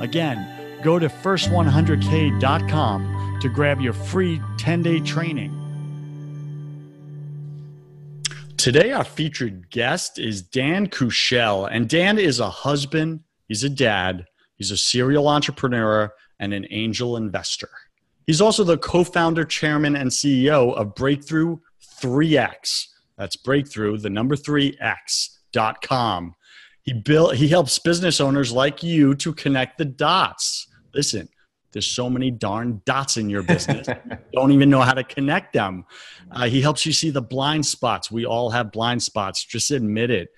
Again, go to first100k.com to grab your free 10 day training. Today, our featured guest is Dan Kuschell. And Dan is a husband, he's a dad, he's a serial entrepreneur, and an angel investor. He's also the co founder, chairman, and CEO of Breakthrough 3X. That's Breakthrough, the number 3X.com. He built he helps business owners like you to connect the dots. Listen, there's so many darn dots in your business. don't even know how to connect them. Uh, he helps you see the blind spots. We all have blind spots. Just admit it.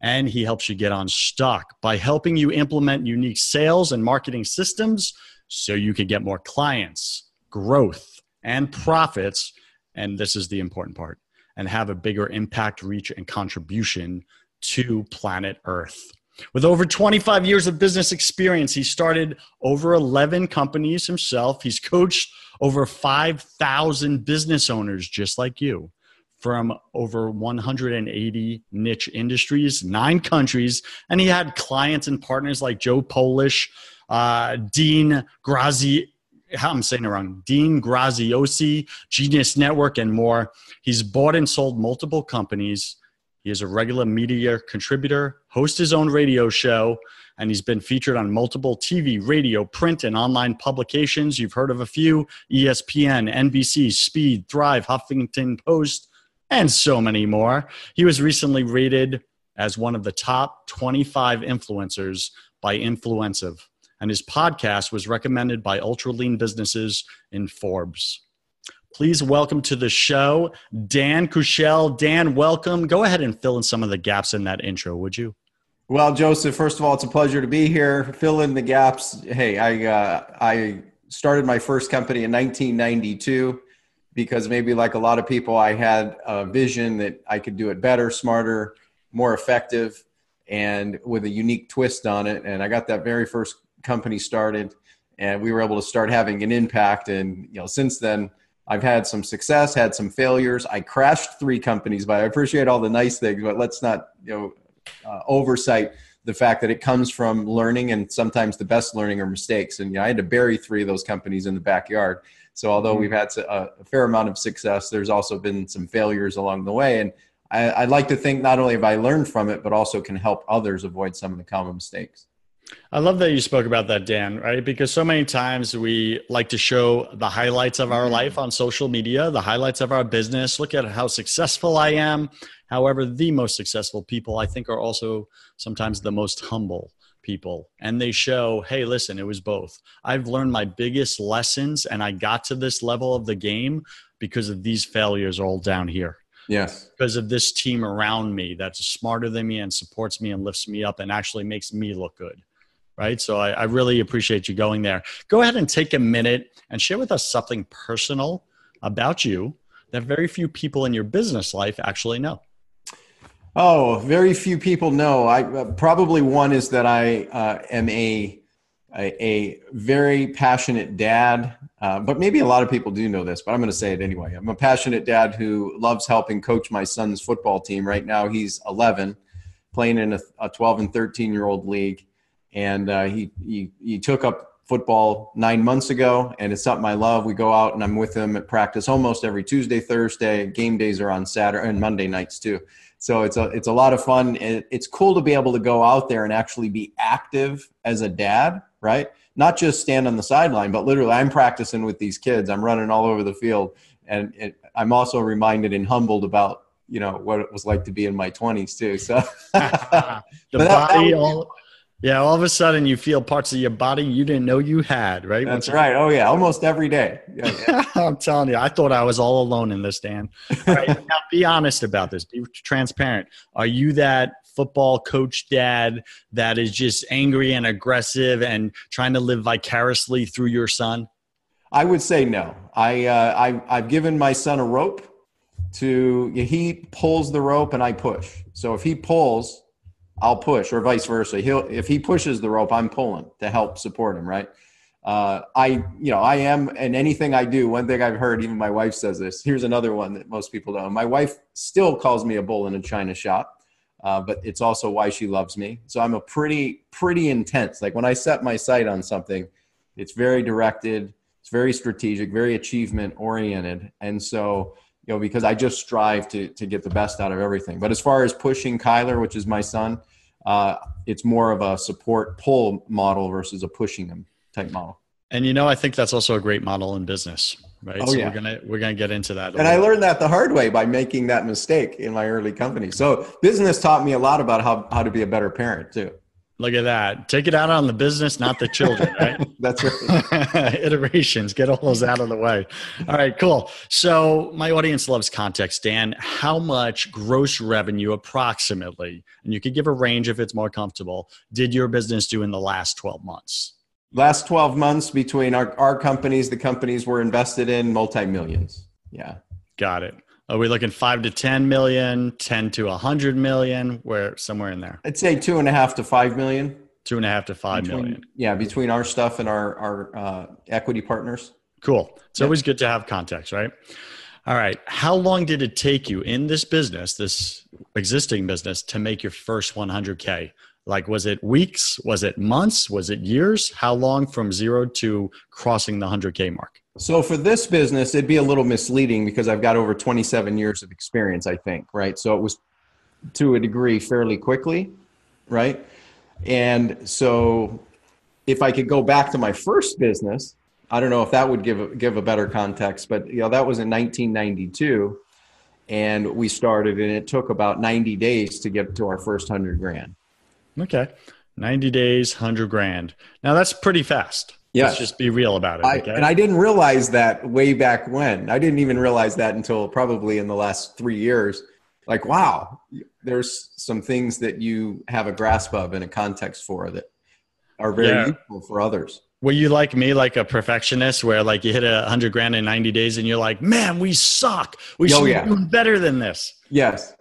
And he helps you get unstuck by helping you implement unique sales and marketing systems so you can get more clients, growth, and profits. And this is the important part and have a bigger impact, reach, and contribution to planet Earth. With over 25 years of business experience, he started over 11 companies himself. He's coached over 5,000 business owners just like you from over 180 niche industries, nine countries. And he had clients and partners like Joe Polish, uh, Dean Grazi, I'm saying it wrong, Dean Graziosi, Genius Network, and more. He's bought and sold multiple companies he is a regular media contributor, hosts his own radio show, and he's been featured on multiple TV, radio, print, and online publications. You've heard of a few ESPN, NBC, Speed, Thrive, Huffington Post, and so many more. He was recently rated as one of the top 25 influencers by Influencive, and his podcast was recommended by ultra lean businesses in Forbes. Please welcome to the show Dan Kuschell. Dan, welcome. Go ahead and fill in some of the gaps in that intro, would you? Well, Joseph, first of all, it's a pleasure to be here. Fill in the gaps. Hey, I uh, I started my first company in 1992 because maybe like a lot of people, I had a vision that I could do it better, smarter, more effective, and with a unique twist on it. And I got that very first company started, and we were able to start having an impact. And you know, since then I've had some success, had some failures. I crashed three companies, but I appreciate all the nice things. But let's not, you know, uh, oversight the fact that it comes from learning, and sometimes the best learning are mistakes. And you know, I had to bury three of those companies in the backyard. So although mm-hmm. we've had a, a fair amount of success, there's also been some failures along the way. And I, I'd like to think not only have I learned from it, but also can help others avoid some of the common mistakes. I love that you spoke about that, Dan, right? Because so many times we like to show the highlights of our mm-hmm. life on social media, the highlights of our business. Look at how successful I am. However, the most successful people, I think, are also sometimes the most humble people. And they show, hey, listen, it was both. I've learned my biggest lessons and I got to this level of the game because of these failures all down here. Yes. Because of this team around me that's smarter than me and supports me and lifts me up and actually makes me look good right? So I, I, really appreciate you going there. Go ahead and take a minute and share with us something personal about you that very few people in your business life actually know. Oh, very few people know. I uh, probably one is that I uh, am a a, a very passionate dad. Uh, but maybe a lot of people do know this, but I'm going to say it anyway. I'm a passionate dad who loves helping coach my son's football team. Right now, he's 11, playing in a, a 12 and 13 year old league, and uh, he, he he took up football nine months ago, and it's something I love. We go out and I'm with him at practice almost every Tuesday, Thursday. Game days are on Saturday and Monday nights too. So it's a it's a lot of fun. It's cool to be able to go out there and actually be active as a dad, right? Not just stand on the sideline, but literally, I'm practicing with these kids. I'm running all over the field, and it, I'm also reminded and humbled about you know what it was like to be in my 20s too. So the body all yeah, all of a sudden you feel parts of your body you didn't know you had, right? That's Once right. Oh yeah, almost every day. Yeah, yeah. I'm telling you, I thought I was all alone in this, Dan. Right, now be honest about this. Be transparent. Are you that football coach dad that is just angry and aggressive and trying to live vicariously through your son? I would say no. I, uh, I I've given my son a rope to he pulls the rope and I push. So if he pulls I'll push, or vice versa. He'll if he pushes the rope, I'm pulling to help support him. Right. Uh, I you know I am, and anything I do. One thing I've heard, even my wife says this. Here's another one that most people don't. My wife still calls me a bull in a china shop, uh, but it's also why she loves me. So I'm a pretty pretty intense. Like when I set my sight on something, it's very directed. It's very strategic, very achievement oriented, and so you know because I just strive to to get the best out of everything. But as far as pushing Kyler, which is my son, uh, it's more of a support pull model versus a pushing them type model. And you know, I think that's also a great model in business, right? Oh, so yeah. we're gonna we're gonna get into that. And I learned that the hard way by making that mistake in my early company. So business taught me a lot about how how to be a better parent too. Look at that. Take it out on the business, not the children, right? That's right. Iterations. Get all those out of the way. All right, cool. So, my audience loves context, Dan. How much gross revenue approximately, and you could give a range if it's more comfortable, did your business do in the last 12 months? Last 12 months between our, our companies, the companies were invested in multi millions. Yeah. Got it. Are we looking five to 10 million, 10 to 100 million? Where somewhere in there? I'd say two and a half to five million. Two and a half to five between, million. Yeah, between our stuff and our, our uh, equity partners. Cool. It's yep. always good to have context, right? All right. How long did it take you in this business, this existing business, to make your first 100K? Like, was it weeks? Was it months? Was it years? How long from zero to crossing the 100K mark? So for this business, it'd be a little misleading because I've got over 27 years of experience, I think, right? So it was to a degree fairly quickly, right? And so if I could go back to my first business, I don't know if that would give a, give a better context, but you know that was in 1992, and we started, and it took about 90 days to get to our first hundred grand. Okay, 90 days, hundred grand. Now that's pretty fast. Yeah. Let's just be real about it. Okay? And I didn't realize that way back when. I didn't even realize that until probably in the last three years. Like, wow, there's some things that you have a grasp of and a context for that are very yeah. useful for others. Were you like me, like a perfectionist, where like you hit a hundred grand in ninety days, and you're like, "Man, we suck. We oh, should yeah. doing better than this." Yes,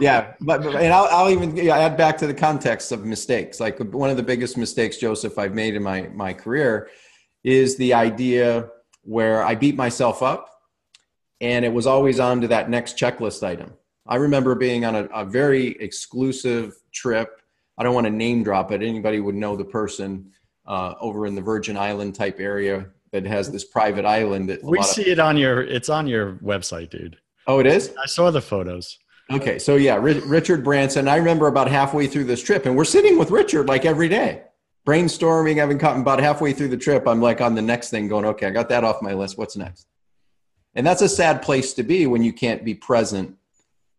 yeah, but, but, and I'll, I'll even add back to the context of mistakes. Like one of the biggest mistakes, Joseph, I've made in my my career is the idea where I beat myself up, and it was always on to that next checklist item. I remember being on a, a very exclusive trip. I don't want to name drop it. Anybody would know the person uh, over in the Virgin Island type area that has this private island. That we see of- it on your. It's on your website, dude. Oh, it is. I saw the photos. Okay, so yeah, Richard Branson. I remember about halfway through this trip, and we're sitting with Richard like every day, brainstorming. Having caught about halfway through the trip, I'm like on the next thing, going, okay, I got that off my list. What's next? And that's a sad place to be when you can't be present,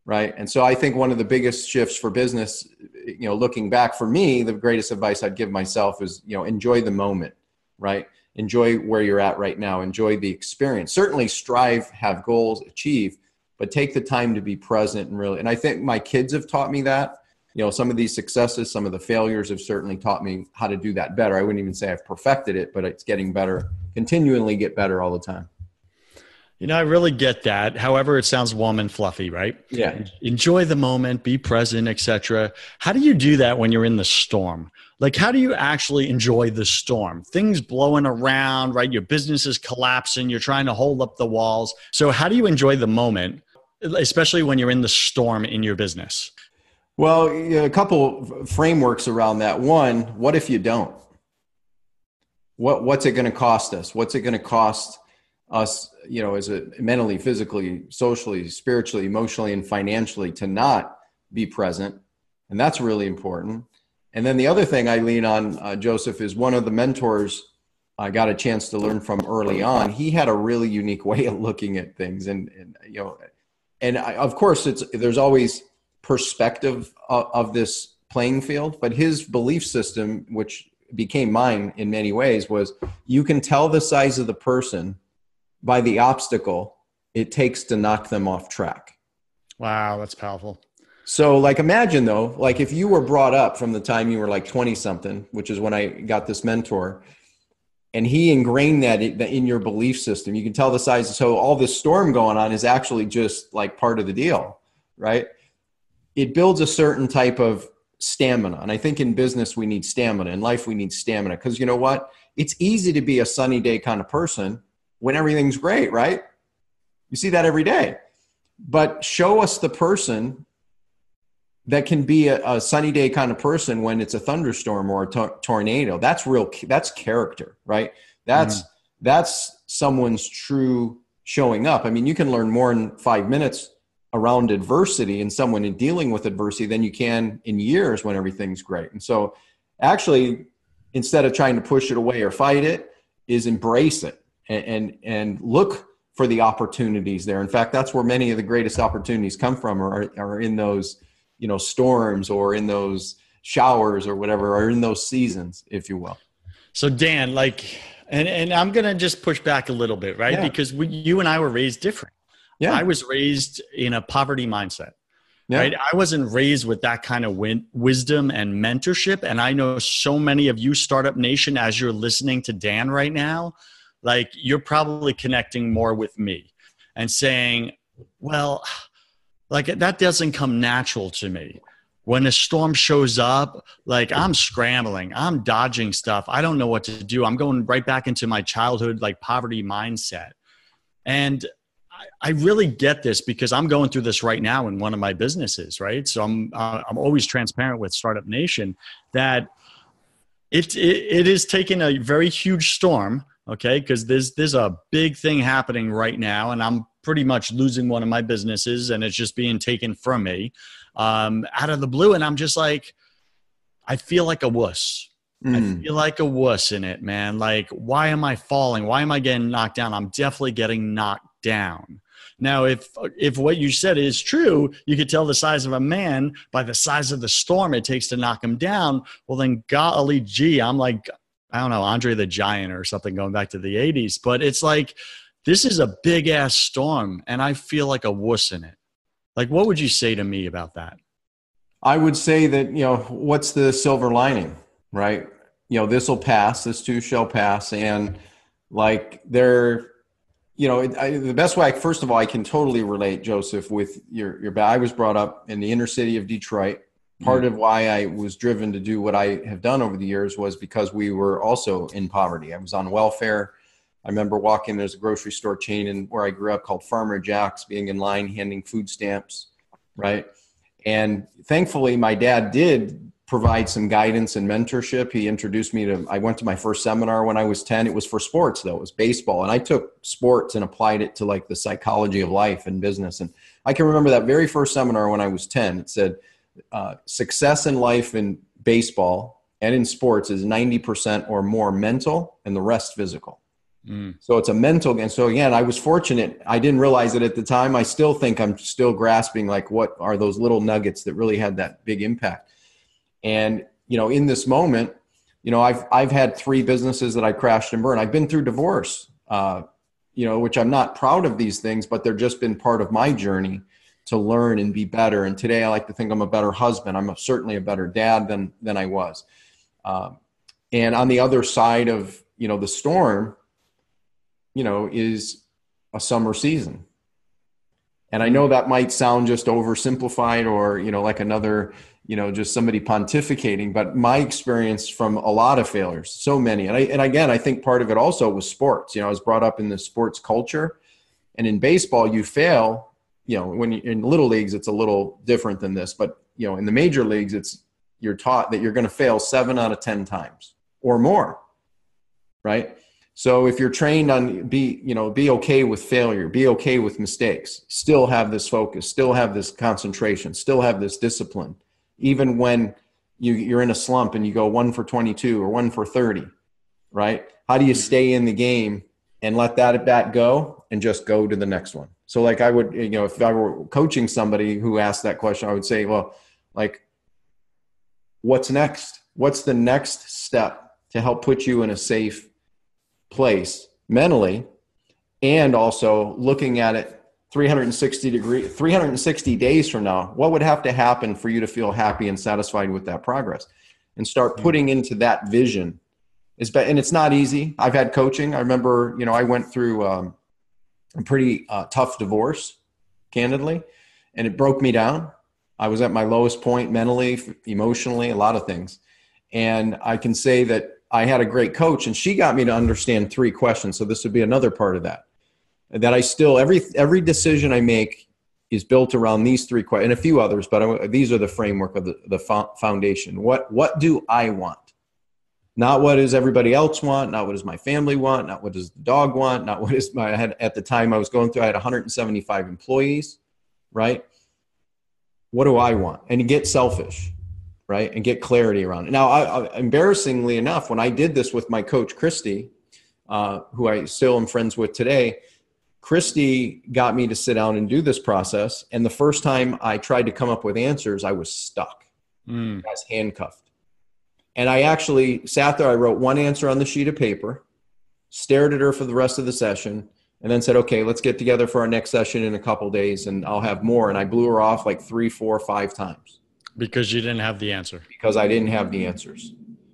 right? And so I think one of the biggest shifts for business, you know, looking back for me, the greatest advice I'd give myself is, you know, enjoy the moment, right? Enjoy where you're at right now. Enjoy the experience. Certainly, strive, have goals, achieve but take the time to be present and really and i think my kids have taught me that. You know some of these successes some of the failures have certainly taught me how to do that better. I wouldn't even say i've perfected it but it's getting better continually get better all the time You know, I really get that. However, it sounds warm and fluffy, right? Yeah. Enjoy the moment, be present, etc. How do you do that when you're in the storm? Like, how do you actually enjoy the storm? Things blowing around, right? Your business is collapsing. You're trying to hold up the walls. So, how do you enjoy the moment, especially when you're in the storm in your business? Well, a couple frameworks around that. One, what if you don't? What what's it going to cost us? What's it going to cost us? You know, as a mentally, physically, socially, spiritually, emotionally, and financially to not be present, and that's really important. And then the other thing I lean on, uh, Joseph, is one of the mentors I got a chance to learn from early on. He had a really unique way of looking at things, and, and you know, and I, of course, it's there's always perspective of, of this playing field, but his belief system, which became mine in many ways, was you can tell the size of the person by the obstacle it takes to knock them off track. Wow, that's powerful. So, like, imagine though, like if you were brought up from the time you were like 20 something, which is when I got this mentor, and he ingrained that in your belief system. You can tell the size. So, all this storm going on is actually just like part of the deal, right? it builds a certain type of stamina. And I think in business, we need stamina. In life, we need stamina. Because you know what? It's easy to be a sunny day kind of person when everything's great, right? You see that every day. But show us the person that can be a, a sunny day kind of person when it's a thunderstorm or a to- tornado. That's real. That's character, right? That's mm. that's someone's true showing up. I mean, you can learn more in five minutes around adversity and someone in dealing with adversity than you can in years when everything's great. And so, actually, instead of trying to push it away or fight it, is embrace it and, and, and look for the opportunities there. In fact, that's where many of the greatest opportunities come from, are, are in those, you know, storms or in those showers or whatever, or in those seasons, if you will. So, Dan, like, and and I'm gonna just push back a little bit, right? Yeah. Because we, you and I were raised different. Yeah. I was raised in a poverty mindset. Yeah. Right. I wasn't raised with that kind of win- wisdom and mentorship. And I know so many of you, Startup Nation, as you're listening to Dan right now, like you're probably connecting more with me and saying, well, like that doesn't come natural to me. When a storm shows up, like I'm scrambling, I'm dodging stuff. I don't know what to do. I'm going right back into my childhood, like poverty mindset. And I really get this because I'm going through this right now in one of my businesses, right? So I'm uh, I'm always transparent with Startup Nation that it, it, it is taking a very huge storm, okay? Because there's there's a big thing happening right now, and I'm pretty much losing one of my businesses, and it's just being taken from me um, out of the blue, and I'm just like, I feel like a wuss. Mm. I feel like a wuss in it, man. Like, why am I falling? Why am I getting knocked down? I'm definitely getting knocked down. Now, if if what you said is true, you could tell the size of a man by the size of the storm it takes to knock him down. Well, then golly gee, I'm like, I don't know, Andre the Giant or something going back to the 80s. But it's like, this is a big ass storm, and I feel like a wuss in it. Like, what would you say to me about that? I would say that, you know, what's the silver lining, right? You know, this will pass, this too shall pass. And like, there, you know, I, the best way, I, first of all, I can totally relate, Joseph, with your your. I was brought up in the inner city of Detroit. Part of why I was driven to do what I have done over the years was because we were also in poverty. I was on welfare. I remember walking. There's a grocery store chain in where I grew up called Farmer Jack's, being in line handing food stamps, right? And thankfully, my dad did provide some guidance and mentorship. He introduced me to, I went to my first seminar when I was 10. It was for sports though, it was baseball. And I took sports and applied it to like the psychology of life and business. And I can remember that very first seminar when I was 10. It said, uh, success in life in baseball and in sports is 90% or more mental and the rest physical. Mm. So it's a mental and so again, I was fortunate. I didn't realize it at the time. I still think I'm still grasping like what are those little nuggets that really had that big impact. And you know, in this moment, you know, I've I've had three businesses that I crashed and burned. I've been through divorce, uh, you know, which I'm not proud of these things, but they're just been part of my journey to learn and be better. And today, I like to think I'm a better husband. I'm a, certainly a better dad than than I was. Um, and on the other side of you know the storm, you know, is a summer season. And I know that might sound just oversimplified or, you know, like another, you know, just somebody pontificating, but my experience from a lot of failures, so many. And I, and again, I think part of it also was sports. You know, I was brought up in the sports culture and in baseball, you fail, you know, when you, in little leagues, it's a little different than this, but you know, in the major leagues, it's, you're taught that you're going to fail seven out of 10 times or more. Right so if you're trained on be, you know, be okay with failure, be okay with mistakes, still have this focus, still have this concentration, still have this discipline, even when you, you're in a slump and you go one for 22 or one for 30, right? How do you mm-hmm. stay in the game and let that at bat go and just go to the next one? So like I would, you know, if I were coaching somebody who asked that question, I would say, well, like, what's next? What's the next step to help put you in a safe place mentally and also looking at it 360 degree 360 days from now what would have to happen for you to feel happy and satisfied with that progress? And start putting into that vision. Is and it's not easy. I've had coaching. I remember you know i went through um, a pretty uh, tough divorce candidly and it broke me down i was at my lowest point mentally emotionally a lot of things and i can say that I had a great coach, and she got me to understand three questions. So this would be another part of that. That I still every every decision I make is built around these three questions and a few others, but I, these are the framework of the, the foundation. What what do I want? Not what does everybody else want? Not what does my family want? Not what does the dog want? Not what is my I had at the time I was going through. I had 175 employees, right? What do I want? And you get selfish right and get clarity around it now I, I, embarrassingly enough when i did this with my coach christy uh, who i still am friends with today christy got me to sit down and do this process and the first time i tried to come up with answers i was stuck mm. i was handcuffed and i actually sat there i wrote one answer on the sheet of paper stared at her for the rest of the session and then said okay let's get together for our next session in a couple days and i'll have more and i blew her off like three four five times because you didn't have the answer. Because I didn't have the answers.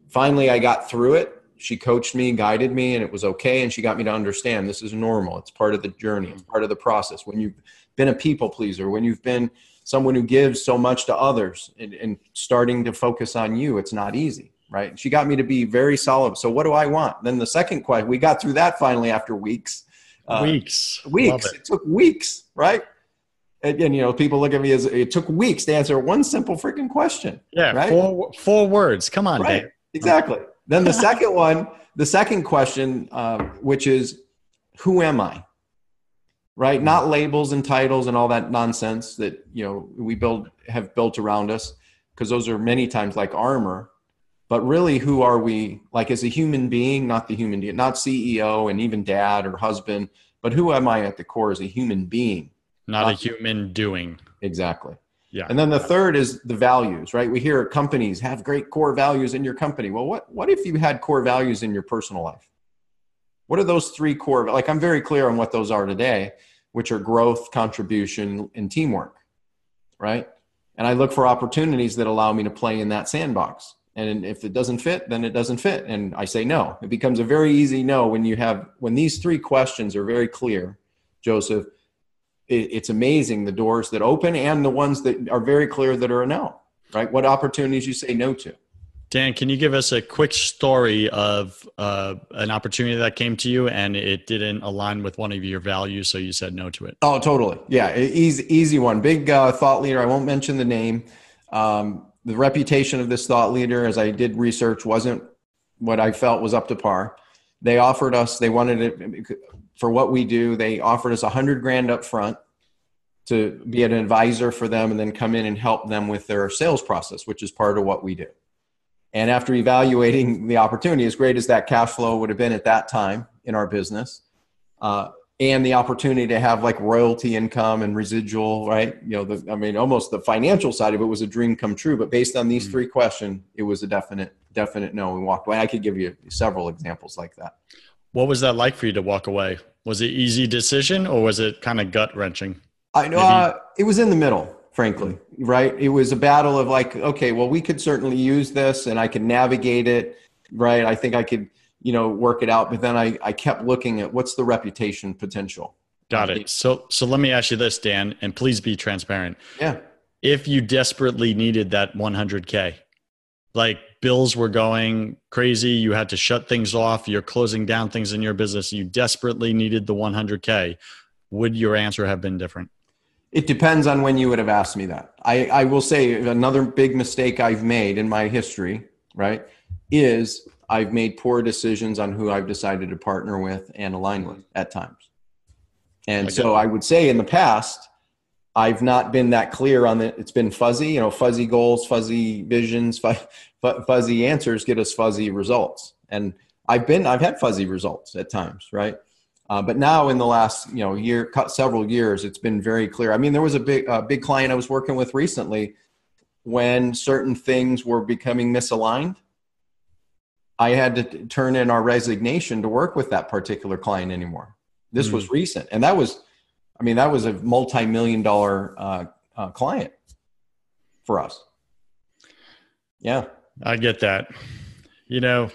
Finally, I got through it. She coached me, guided me, and it was okay. And she got me to understand this is normal. It's part of the journey, it's part of the process. When you've been a people pleaser, when you've been someone who gives so much to others and, and starting to focus on you, it's not easy, right? She got me to be very solid. So, what do I want? Then the second question, we got through that finally after weeks. Uh, weeks. Weeks. It. it took weeks, right? and, and, you know people look at me as it took weeks to answer one simple freaking question yeah right four, four words come on right. Dave. exactly then the second one the second question uh, which is who am i right mm-hmm. not labels and titles and all that nonsense that you know we build have built around us because those are many times like armor but really who are we like as a human being not the human being not ceo and even dad or husband but who am i at the core as a human being not a human doing. Exactly. Yeah. And then the third is the values, right? We hear companies have great core values in your company. Well, what what if you had core values in your personal life? What are those three core like I'm very clear on what those are today, which are growth, contribution, and teamwork. Right? And I look for opportunities that allow me to play in that sandbox. And if it doesn't fit, then it doesn't fit. And I say no. It becomes a very easy no when you have when these three questions are very clear, Joseph it's amazing the doors that open and the ones that are very clear that are a no, right? What opportunities you say no to. Dan, can you give us a quick story of uh, an opportunity that came to you and it didn't align with one of your values, so you said no to it? Oh, totally. Yeah, easy, easy one. Big uh, thought leader. I won't mention the name. Um, the reputation of this thought leader, as I did research, wasn't what I felt was up to par. They offered us. They wanted it for what we do. They offered us a hundred grand up front to be an advisor for them and then come in and help them with their sales process, which is part of what we do. And after evaluating the opportunity, as great as that cash flow would have been at that time in our business, uh, and the opportunity to have like royalty income and residual, right? You know, the, I mean, almost the financial side of it was a dream come true. But based on these mm-hmm. three questions, it was a definite, definite no. We walked away. I could give you several examples like that. What was that like for you to walk away? Was it easy decision or was it kind of gut wrenching? I know uh, it was in the middle, frankly, right? It was a battle of like, okay, well, we could certainly use this and I could navigate it, right? I think I could, you know, work it out. But then I, I kept looking at what's the reputation potential. Got it. So so let me ask you this, Dan, and please be transparent. Yeah. If you desperately needed that 100k, like bills were going crazy, you had to shut things off, you're closing down things in your business, you desperately needed the 100k, would your answer have been different? It depends on when you would have asked me that. I, I will say another big mistake I've made in my history, right, is I've made poor decisions on who I've decided to partner with and align with at times. And okay. so I would say in the past, I've not been that clear on it. It's been fuzzy, you know, fuzzy goals, fuzzy visions, fuzzy answers get us fuzzy results. And I've been, I've had fuzzy results at times, right? Uh, but now in the last, you know, year, several years, it's been very clear. I mean, there was a big, uh, big client I was working with recently when certain things were becoming misaligned. I had to turn in our resignation to work with that particular client anymore this mm was recent, and that was, I mean, that was a multi-million dollar uh, uh, client for us. Yeah, I get that. You know,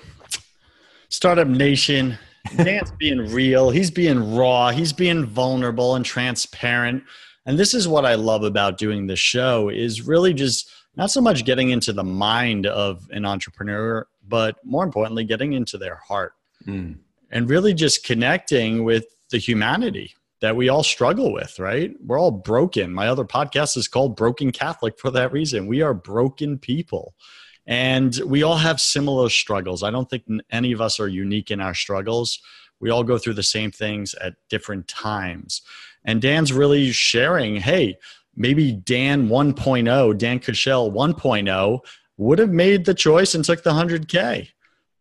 startup nation. Dan's being real. He's being raw. He's being vulnerable and transparent. And this is what I love about doing this show is really just not so much getting into the mind of an entrepreneur, but more importantly, getting into their heart. Mm. And really just connecting with the humanity that we all struggle with, right? We're all broken. My other podcast is called Broken Catholic for that reason. We are broken people. And we all have similar struggles. I don't think any of us are unique in our struggles. We all go through the same things at different times. And Dan's really sharing hey, maybe Dan 1.0, Dan Kuschell 1.0 would have made the choice and took the 100K.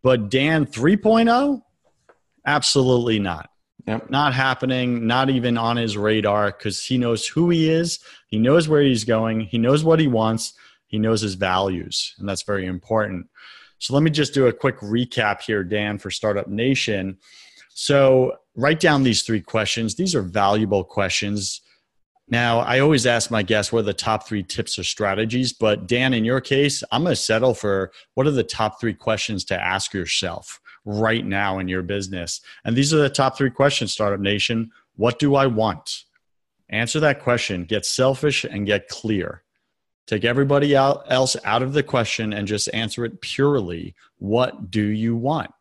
But Dan 3.0, absolutely not. Yep. Not happening, not even on his radar because he knows who he is, he knows where he's going, he knows what he wants, he knows his values, and that's very important. So let me just do a quick recap here, Dan, for Startup Nation. So write down these three questions. These are valuable questions. Now, I always ask my guests what are the top three tips or strategies, but Dan, in your case, I'm going to settle for what are the top three questions to ask yourself right now in your business? And these are the top three questions, Startup Nation. What do I want? Answer that question, get selfish and get clear. Take everybody else out of the question and just answer it purely. What do you want?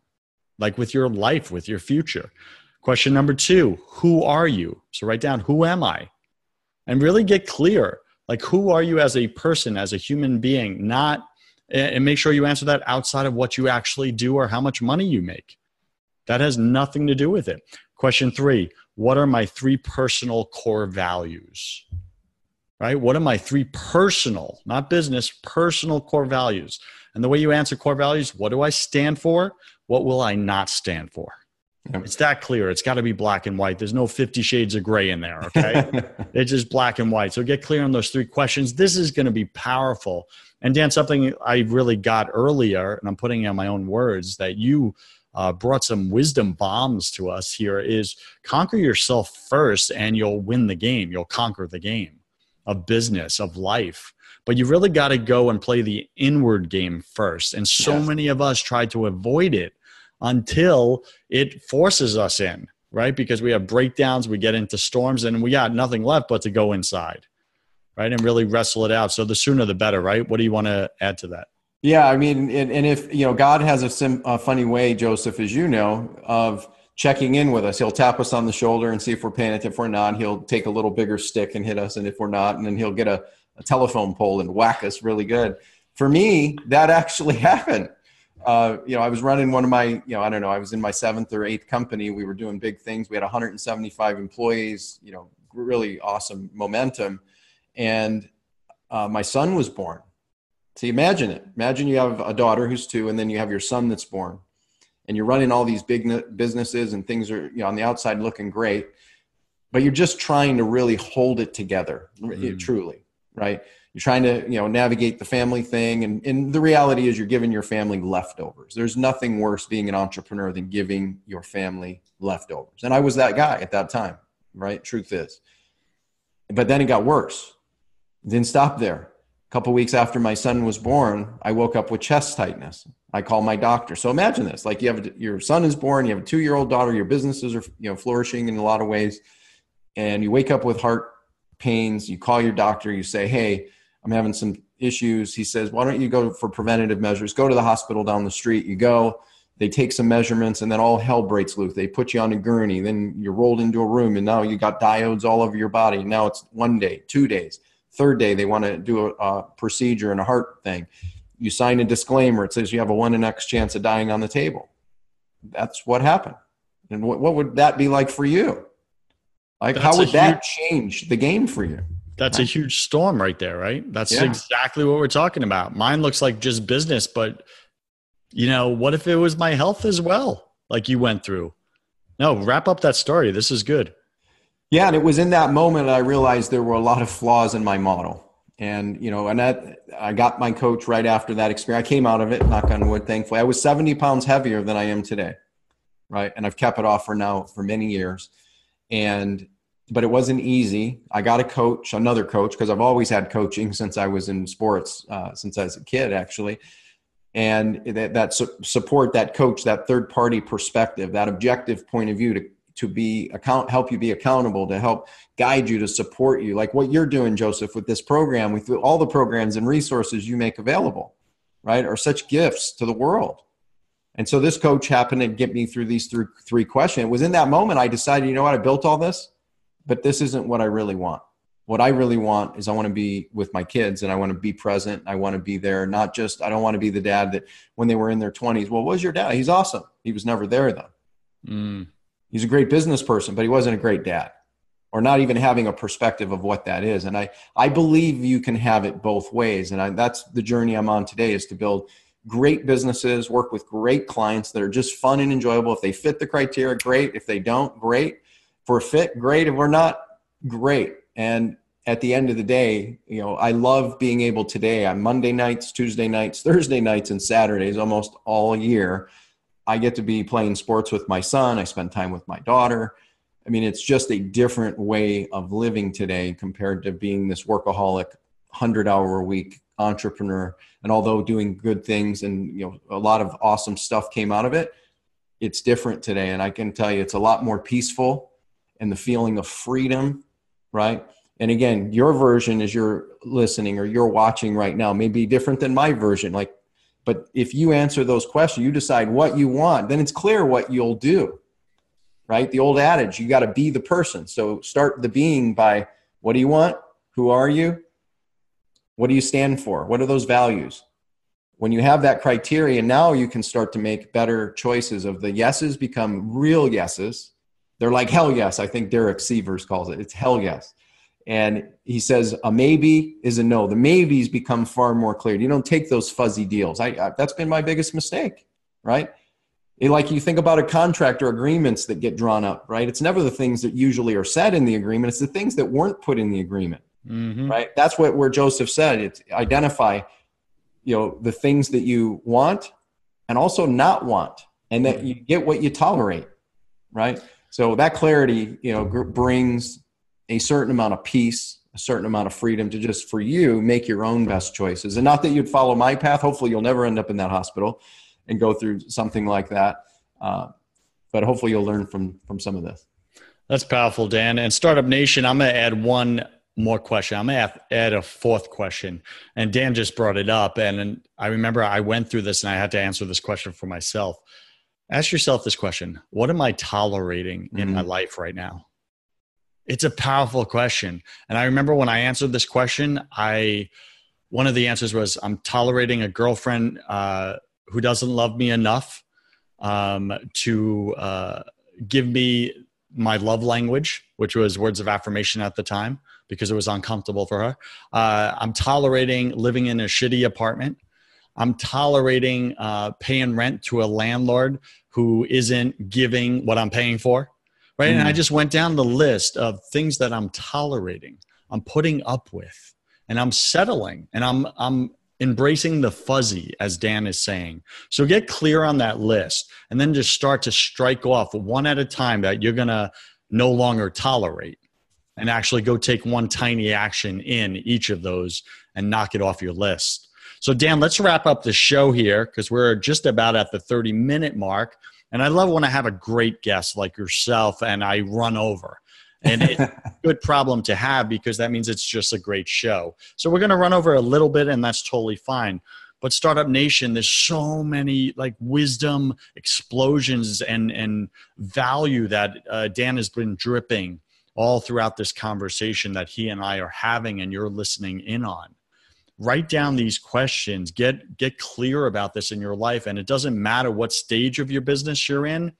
Like with your life, with your future. Question number two Who are you? So write down, Who am I? And really get clear. Like, who are you as a person, as a human being, not and make sure you answer that outside of what you actually do or how much money you make. That has nothing to do with it. Question three What are my three personal core values? Right? What are my three personal, not business, personal core values? And the way you answer core values, what do I stand for? What will I not stand for? Yep. It's that clear. It's got to be black and white. There's no 50 shades of gray in there, okay? it's just black and white. So get clear on those three questions. This is going to be powerful. And Dan, something I really got earlier, and I'm putting in my own words, that you uh, brought some wisdom bombs to us here is conquer yourself first and you'll win the game. You'll conquer the game of business, of life. But you really got to go and play the inward game first. And so yes. many of us try to avoid it until it forces us in, right? Because we have breakdowns, we get into storms, and we got nothing left but to go inside, right? And really wrestle it out. So the sooner the better, right? What do you want to add to that? Yeah, I mean, and, and if, you know, God has a, sim, a funny way, Joseph, as you know, of checking in with us. He'll tap us on the shoulder and see if we're paying it. If we're not, he'll take a little bigger stick and hit us. And if we're not, and then he'll get a, a telephone pole and whack us really good. For me, that actually happened uh, you know, I was running one of my, you know, I don't know, I was in my seventh or eighth company. We were doing big things. We had 175 employees, you know, really awesome momentum. And uh, my son was born. So imagine it. Imagine you have a daughter who's two, and then you have your son that's born. And you're running all these big businesses, and things are, you know, on the outside looking great. But you're just trying to really hold it together, mm. truly, right? you're trying to you know navigate the family thing and, and the reality is you're giving your family leftovers there's nothing worse being an entrepreneur than giving your family leftovers and i was that guy at that time right truth is but then it got worse it didn't stop there a couple weeks after my son was born i woke up with chest tightness i call my doctor so imagine this like you have your son is born you have a two year old daughter your businesses are you know flourishing in a lot of ways and you wake up with heart pains, you call your doctor, you say, Hey, I'm having some issues. He says, Why don't you go for preventative measures? Go to the hospital down the street. You go, they take some measurements, and then all hell breaks loose. They put you on a gurney, then you're rolled into a room, and now you got diodes all over your body. Now it's one day, two days. Third day, they want to do a, a procedure and a heart thing. You sign a disclaimer. It says you have a one in X chance of dying on the table. That's what happened. And what, what would that be like for you? Like, That's how would that change the game for you? That's a huge storm right there, right? That's yeah. exactly what we're talking about. Mine looks like just business, but you know, what if it was my health as well, like you went through? No, wrap up that story. This is good. Yeah, and it was in that moment I realized there were a lot of flaws in my model. And you know, and that I got my coach right after that experience. I came out of it, knock on wood, thankfully. I was 70 pounds heavier than I am today. Right. And I've kept it off for now for many years. And but it wasn't easy. I got a coach, another coach, because I've always had coaching since I was in sports, uh, since I was a kid, actually. And that, that su- support, that coach, that third party perspective, that objective point of view to, to be account, help you be accountable, to help guide you, to support you, like what you're doing, Joseph, with this program, with all the programs and resources you make available, right, are such gifts to the world. And so this coach happened to get me through these three, three questions. It was in that moment I decided, you know what, I built all this but this isn't what I really want. What I really want is I want to be with my kids and I want to be present. I want to be there, not just, I don't want to be the dad that when they were in their 20s, well, what was your dad? He's awesome. He was never there though. Mm. He's a great business person, but he wasn't a great dad or not even having a perspective of what that is. And I, I believe you can have it both ways. And I, that's the journey I'm on today is to build great businesses, work with great clients that are just fun and enjoyable. If they fit the criteria, great. If they don't, great if we're fit, great. If we're not, great. And at the end of the day, you know, I love being able today on Monday nights, Tuesday nights, Thursday nights, and Saturdays almost all year. I get to be playing sports with my son. I spend time with my daughter. I mean, it's just a different way of living today compared to being this workaholic, 100 hour a week entrepreneur. And although doing good things and, you know, a lot of awesome stuff came out of it, it's different today. And I can tell you it's a lot more peaceful and the feeling of freedom, right? And again, your version as you're listening or you're watching right now may be different than my version. Like, but if you answer those questions, you decide what you want, then it's clear what you'll do, right? The old adage, you got to be the person. So start the being by what do you want? Who are you? What do you stand for? What are those values? When you have that criteria, now you can start to make better choices of the yeses become real yeses they're like, hell yes. I think Derek Sivers calls it. It's hell yes. And he says a maybe is a no. The maybes become far more clear. You don't take those fuzzy deals. I, I that's been my biggest mistake, right? It, like you think about a contract or agreements that get drawn up, right? It's never the things that usually are said in the agreement. It's the things that weren't put in the agreement, mm-hmm. right? That's what where Joseph said. It's identify, you know, the things that you want and also not want, and that you get what you tolerate, right? So that clarity, you know, brings a certain amount of peace, a certain amount of freedom to just for you make your own best choices. And not that you'd follow my path. Hopefully, you'll never end up in that hospital and go through something like that. Uh, but hopefully, you'll learn from from some of this. That's powerful, Dan. And Startup Nation, I'm going to add one more question. I'm going to add a fourth question. And Dan just brought it up. And I remember I went through this and I had to answer this question for myself. Ask yourself this question What am I tolerating in mm-hmm. my life right now? It's a powerful question. And I remember when I answered this question, I one of the answers was I'm tolerating a girlfriend uh, who doesn't love me enough um, to uh, give me my love language, which was words of affirmation at the time because it was uncomfortable for her. Uh, I'm tolerating living in a shitty apartment I'm tolerating uh, paying rent to a landlord who isn't giving what I'm paying for. Right. Mm. And I mm. just went down the list of things that I'm tolerating, I'm putting up with, and I'm settling and I'm, I'm embracing the fuzzy, as Dan is saying. So get clear on that list and then just start to strike off one at a time that you're going to no longer tolerate and actually go take one tiny action in each of those and knock it off your list. So, Dan, let's wrap up the show here because we're just about at the 30 minute mark. And I love when I have a great guest like yourself and I run over. And it's a good problem to have because that means it's just a great show. So we're going to run over a little bit, and that's totally fine. But Startup Nation, there's so many like wisdom explosions and and value that uh, Dan has been dripping all throughout this conversation that he and I are having, and you're listening in on write down these questions get get clear about this in your life and it doesn't matter what stage of your business you're in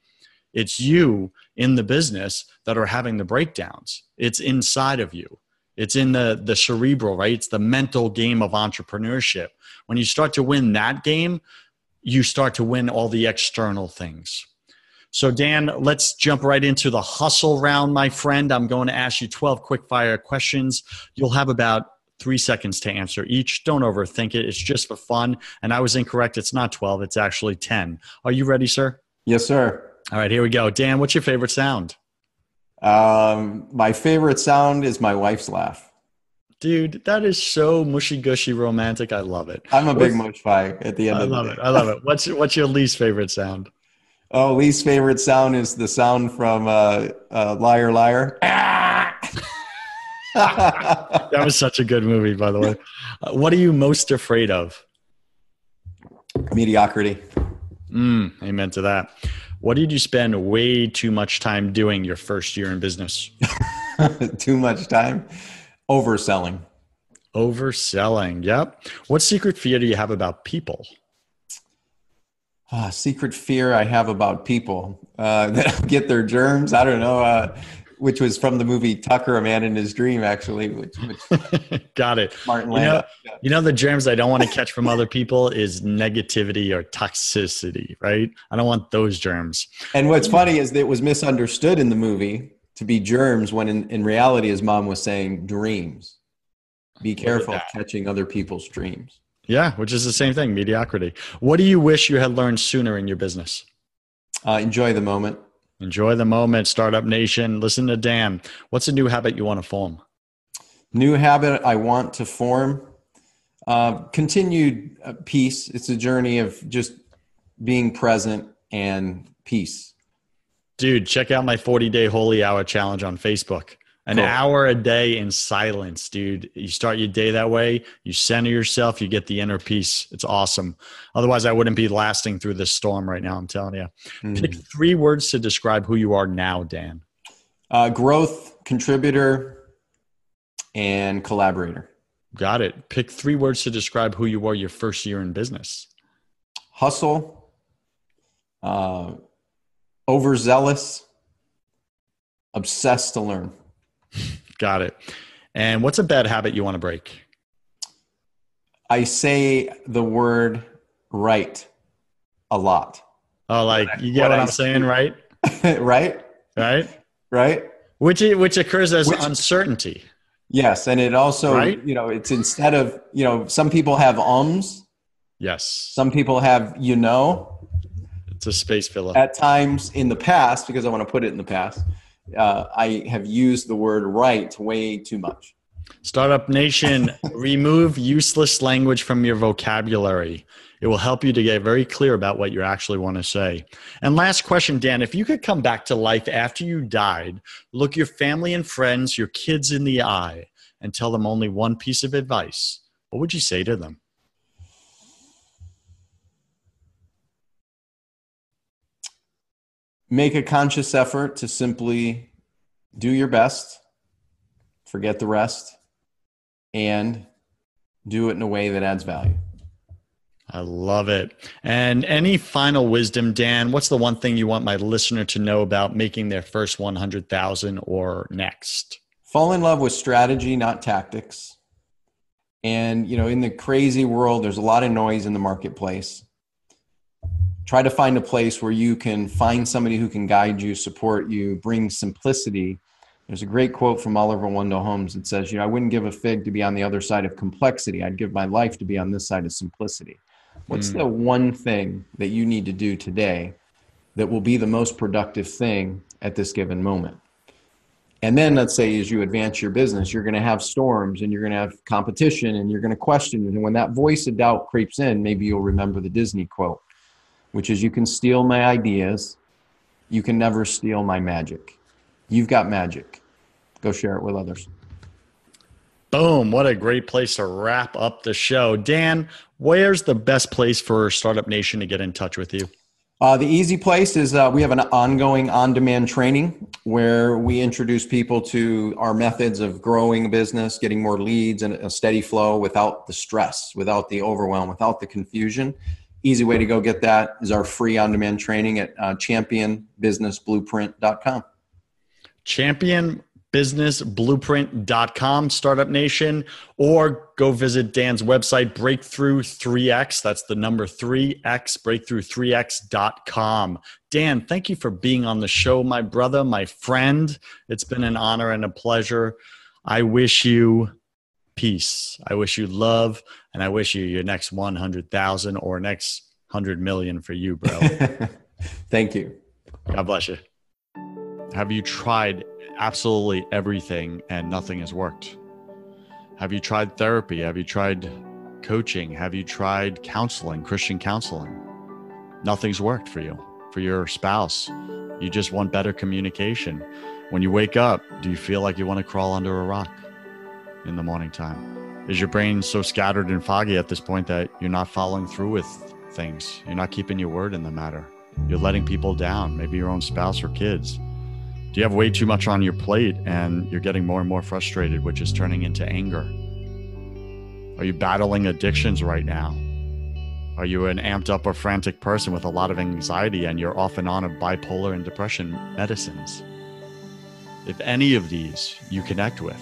it's you in the business that are having the breakdowns. It's inside of you. It's in the the cerebral right? It's the mental game of entrepreneurship. When you start to win that game you start to win all the external things. So dan let's jump right into the hustle round my friend. I'm going to ask you 12 quick fire questions. You'll have about three seconds to answer each. Don't overthink it. It's just for fun. And I was incorrect. It's not 12, it's actually 10. Are you ready, sir? Yes, sir. All right, here we go. Dan, what's your favorite sound? Um, my favorite sound is my wife's laugh. Dude, that is so mushy gushy romantic. I love it. I'm a big mush pie at the end I of the love it. I love it. What's what's your least favorite sound? Oh, least favorite sound is the sound from uh, uh, Liar Liar. That was such a good movie, by the way. Uh, what are you most afraid of? Mediocrity. Mm, amen to that. What did you spend way too much time doing your first year in business? Too much time. Overselling. Overselling. Yep. What secret fear do you have about people? Ah, secret fear I have about people uh, that get their germs. I don't know. Uh, which was from the movie Tucker, a Man in His Dream, actually. Which, which Got it. Martin You know, Landau. you know the germs I don't want to catch from other people is negativity or toxicity, right? I don't want those germs. And what's funny is that it was misunderstood in the movie to be germs when in, in reality his mom was saying dreams. Be careful of catching other people's dreams. Yeah, which is the same thing, mediocrity. What do you wish you had learned sooner in your business? Uh, enjoy the moment. Enjoy the moment, Startup Nation. Listen to Dan. What's a new habit you want to form? New habit I want to form. Uh, continued uh, peace. It's a journey of just being present and peace. Dude, check out my 40 day holy hour challenge on Facebook. An Cool. hour a day in silence, dude. You start your day that way, you center yourself, you get the inner peace. It's awesome. Otherwise, I wouldn't be lasting through this storm right now, I'm telling you. Mm. Pick three words to describe who you are now, Dan. Uh, growth, contributor, and collaborator. Got it. Pick three words to describe who you were your first year in business. Hustle, uh, overzealous, obsessed to learn. Got it. And what's a bad habit you want to break? I say the word right a lot. Oh, like you get What what I'm saying, right? right? Right? Right? Which which occurs as Which- uncertainty. Yes. And it also, Right? you know, it's instead of, you know, some people have ums, Yes. some people have, you know, It's a space filler. at times in the past, because I want to put it in the past, uh, I have used the word right way too much. Startup Nation, remove useless language from your vocabulary. It will help you to get very clear about what you actually want to say. And last question, Dan, if you could come back to life after you died, look your family and friends, your kids in the eye, and tell them only one piece of advice, what would you say to them? Make a conscious effort to simply do your best, forget the rest, and do it in a way that adds value. I love it. And any final wisdom, Dan? What's the one thing you want my listener to know about making their first 100,000 or next? Fall in love with strategy, not tactics. And, you know, in the crazy world, there's a lot of noise in the marketplace. Try to find a place where you can find somebody who can guide you, support you, bring simplicity. There's a great quote from Oliver Wendell Holmes that says, you know, I wouldn't give a fig to be on the other side of complexity. I'd give my life to be on this side of simplicity. What's Mm. the one thing that you need to do today that will be the most productive thing at this given moment? And then let's say as you advance your business, you're going to have storms and you're going to have competition and you're going to question. It. And when that voice of doubt creeps in, maybe you'll remember the Disney quote, which is, You can steal my ideas, you can never steal my magic. You've got magic. go share it with others. Boom. What a great place to wrap up the show. Dan, where's the best place for Startup Nation to get in touch with you? Uh, the easy place is uh, we have an ongoing on demand training where we introduce people to our methods of growing a business, getting more leads, and a steady flow without the stress, without the overwhelm, without the confusion. Easy way to go get that is our free on demand training at uh, championbusinessblueprint.com. Champion businessblueprint.com, Startup Nation, or go visit Dan's website, Breakthrough3x. That's the number 3x, breakthrough3x.com. Dan, thank you for being on the show, my brother, my friend. It's been an honor and a pleasure. I wish you peace. I wish you love, and I wish you your next 100,000 or next 100 million for you, bro. thank you. God bless you. Have you tried absolutely everything and nothing has worked? Have you tried therapy? Have you tried coaching? Have you tried counseling, Christian counseling? Nothing's worked for you, for your spouse. You just want better communication. When you wake up, do you feel like you want to crawl under a rock in the morning time? Is your brain so scattered and foggy at this point that you're not following through with things? You're not keeping your word in the matter. You're letting people down, maybe your own spouse or kids do you have way too much on your plate and you're getting more and more frustrated, which is turning into anger? Are you battling addictions right now? Are you an amped up or frantic person with a lot of anxiety and you're off and on of bipolar and depression medicines? If any of these you connect with,